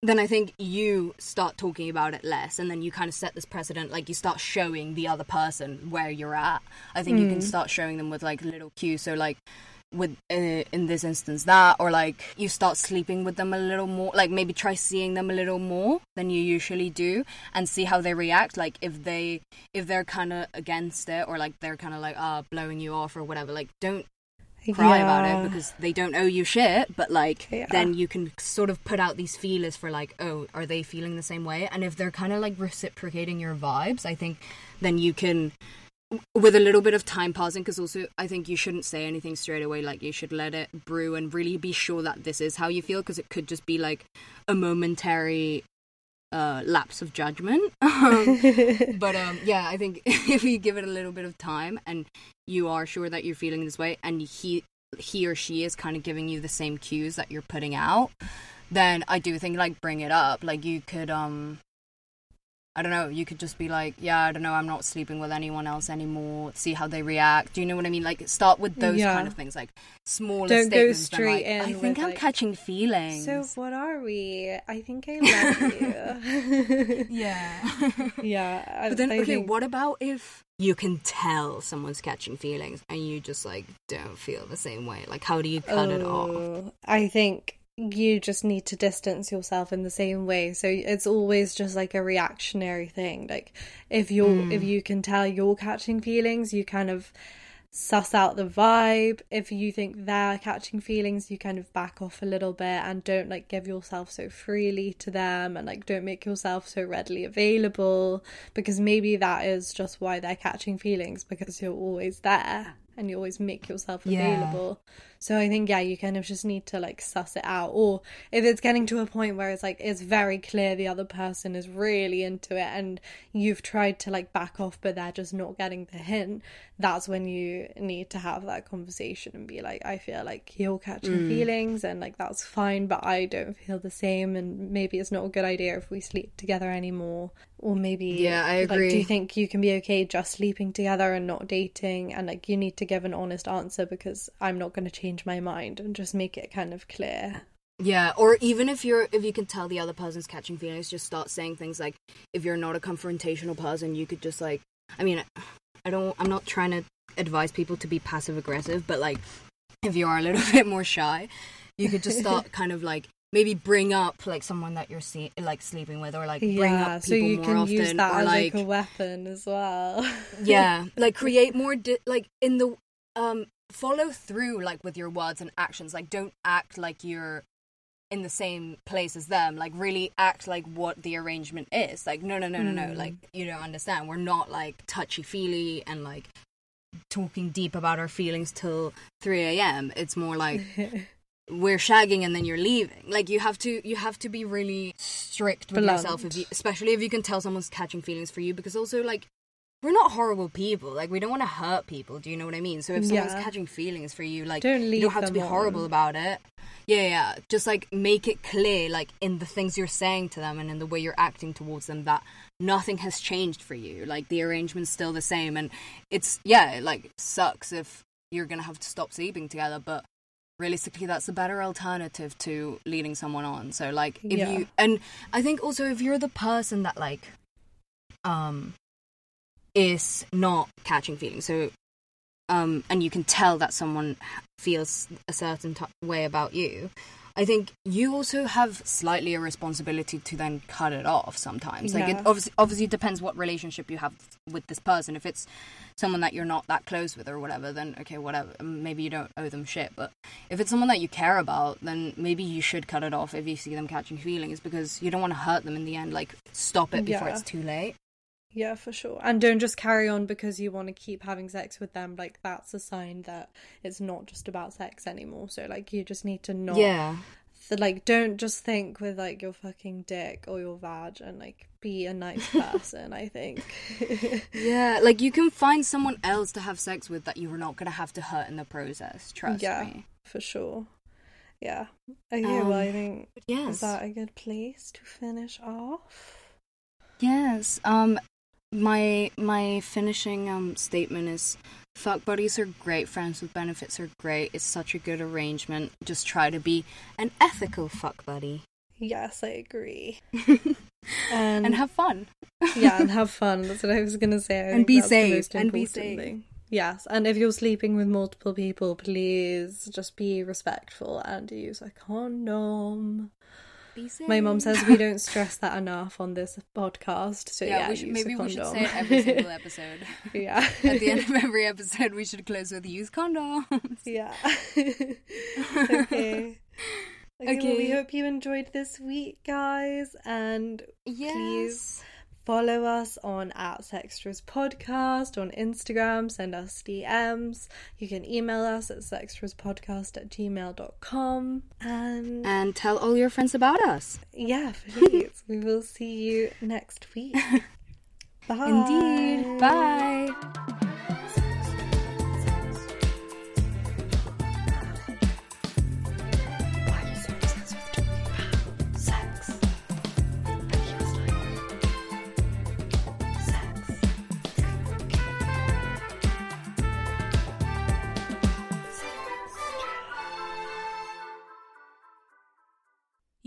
Speaker 2: then I think you start talking about it less, and then you kind of set this precedent. Like you start showing the other person where you're at. I think you can
Speaker 1: Mm.
Speaker 2: start showing them with like little cues. So like, with uh, in this instance that or like you start sleeping with them a little more like maybe try seeing them a little more than you usually do and see how they react like if they if they're kind of against it or like they're kind of like ah blowing you off or whatever like don't cry about it because they don't owe you shit but like
Speaker 1: Yeah.
Speaker 2: then you can sort of put out these feelers for like oh are they feeling the same way and if they're kind of like reciprocating your vibes i think then you can with a little bit of time passing because also i think you shouldn't say anything straight away like you should let it brew and really be sure that this is how you feel because it could just be like a momentary uh lapse of judgment. Um, but um yeah i think if you give it a little bit of time and you are sure that you're feeling this way and he he or she is kind of giving you the same cues that you're putting out then i do think like bring it up. Like you could um I don't know, you could just be like, yeah, I don't know, I'm not sleeping with anyone else anymore. See how they react. Do you know what I mean? Like, start with those
Speaker 1: Yeah.
Speaker 2: kind of things, like smaller
Speaker 1: Don't go
Speaker 2: statements. than,
Speaker 1: straight
Speaker 2: like,
Speaker 1: in
Speaker 2: I think I'm
Speaker 1: like,
Speaker 2: catching feelings.
Speaker 1: So what are we? I think I love you.
Speaker 2: yeah.
Speaker 1: yeah. I-
Speaker 2: but then,
Speaker 1: I
Speaker 2: okay,
Speaker 1: think-
Speaker 2: what about if you can tell someone's catching feelings and you just like don't feel the same way? Like, how do you cut it off?
Speaker 1: Oh, I think you just need to distance yourself in the same way. So it's always just like a reactionary thing. Like if you're
Speaker 2: Mm.
Speaker 1: if you can tell you're catching feelings, you kind of suss out the vibe. If you think they're catching feelings, you kind of back off a little bit and don't like give yourself so freely to them and like don't make yourself so readily available because maybe that is just why they're catching feelings because you're always there and you always make yourself available. Yeah. So I think yeah, you kind of just need to like suss it out. Or if it's getting to a point where it's like it's very clear the other person is really into it and you've tried to like back off but they're just not getting the hint, that's when you need to have that conversation and be like, I feel like you're catching
Speaker 2: Mm.
Speaker 1: feelings and like that's fine, but I don't feel the same and maybe it's not a good idea if we sleep together anymore. Or maybe
Speaker 2: Yeah, I
Speaker 1: like, do you think you can be okay just sleeping together and not dating and like you need to give an honest answer because I'm not going to change my mind and just make it kind of clear.
Speaker 2: Yeah, or even if you're if you can tell the other person's catching feelings, just start saying things like if you're not a confrontational person, you could just like I mean, I don't I'm not trying to advise people to be passive aggressive, but like if you are a little bit more shy, you could just start kind of like maybe bring up like someone that you're see- like sleeping with or like bring
Speaker 1: yeah,
Speaker 2: up
Speaker 1: so
Speaker 2: people
Speaker 1: you
Speaker 2: more
Speaker 1: can
Speaker 2: often
Speaker 1: use that
Speaker 2: or
Speaker 1: as
Speaker 2: like
Speaker 1: like a weapon as well.
Speaker 2: yeah like create more di- like in the um follow through like with your words and actions like don't act like you're in the same place as them like really act like what the arrangement is like no no no no no
Speaker 1: Mm.
Speaker 2: like you don't understand we're not like touchy feely and like talking deep about our feelings till 3 a.m it's more like we're shagging and then you're leaving. Like you have to you have to be really strict with yourself if you especially if you can tell someone's catching feelings for you because also like we're not horrible people. Like we don't want to hurt people do you know what i mean? So if someone's
Speaker 1: Yeah.
Speaker 2: catching feelings for you like
Speaker 1: Don't
Speaker 2: you don't have to be
Speaker 1: them
Speaker 2: horrible about it. Yeah yeah. Just like make it clear like in the things you're saying to them and in the way you're acting towards them that nothing has changed for you. Like the arrangement's still the same and it's yeah it, like sucks if you're gonna have to stop sleeping together but realistically that's a better alternative to leading someone on so like if
Speaker 1: Yeah.
Speaker 2: you and i think also if you're the person that like um is not catching feelings so um and you can tell that someone feels a certain t- way about you i think you also have slightly a responsibility to then cut it off sometimes. Like it obviously obviously depends what relationship you have with this person. If it's someone that you're not that close with or whatever then okay whatever. Um, maybe you don't owe them shit but if it's someone that you care about then maybe you should cut it off if you see them catching feelings because you don't want to hurt them in the end. Like stop it before
Speaker 1: Yeah.
Speaker 2: it's too late
Speaker 1: Yeah, for sure. And don't just carry on because you want to keep having sex with them. Like that's a sign that it's not just about sex anymore. So like you just need to not
Speaker 2: yeah
Speaker 1: th- like don't just think with like your fucking dick or your vag and like be a nice person, I think.
Speaker 2: Yeah, like you can find someone else to have sex with that you're not gonna have to hurt in the process. Trust
Speaker 1: yeah,
Speaker 2: me.
Speaker 1: for sure. Yeah. Okay, well I
Speaker 2: Um,
Speaker 1: think is that a good place to finish off?
Speaker 2: Yes. Um, my my finishing um statement is, fuck buddies are great. Friends with benefits are great. It's such a good arrangement. Just try to be an ethical fuck buddy
Speaker 1: Yes, I agree. And,
Speaker 2: and have fun.
Speaker 1: yeah, and have fun. That's what I was gonna say. I
Speaker 2: And be safe, and be safe.
Speaker 1: thing. Yes, and if you're sleeping with multiple people, please just be respectful and use a condom.
Speaker 2: Be safe.
Speaker 1: My mom says we don't stress that enough on this podcast. So yeah,
Speaker 2: yeah, we should, maybe we should say it every single episode.
Speaker 1: yeah.
Speaker 2: At the end of every episode, we should close with use condoms.
Speaker 1: yeah. okay. Okay, well, we hope you enjoyed this week, guys, and
Speaker 2: Yes.
Speaker 1: please follow us on at Sextras Podcast on Instagram. Send us DMs. You can email us at sextraspodcast at gmail.com. And
Speaker 2: And tell all your friends about us.
Speaker 1: yeah, please. we will see you next week. Bye.
Speaker 2: Indeed. Bye.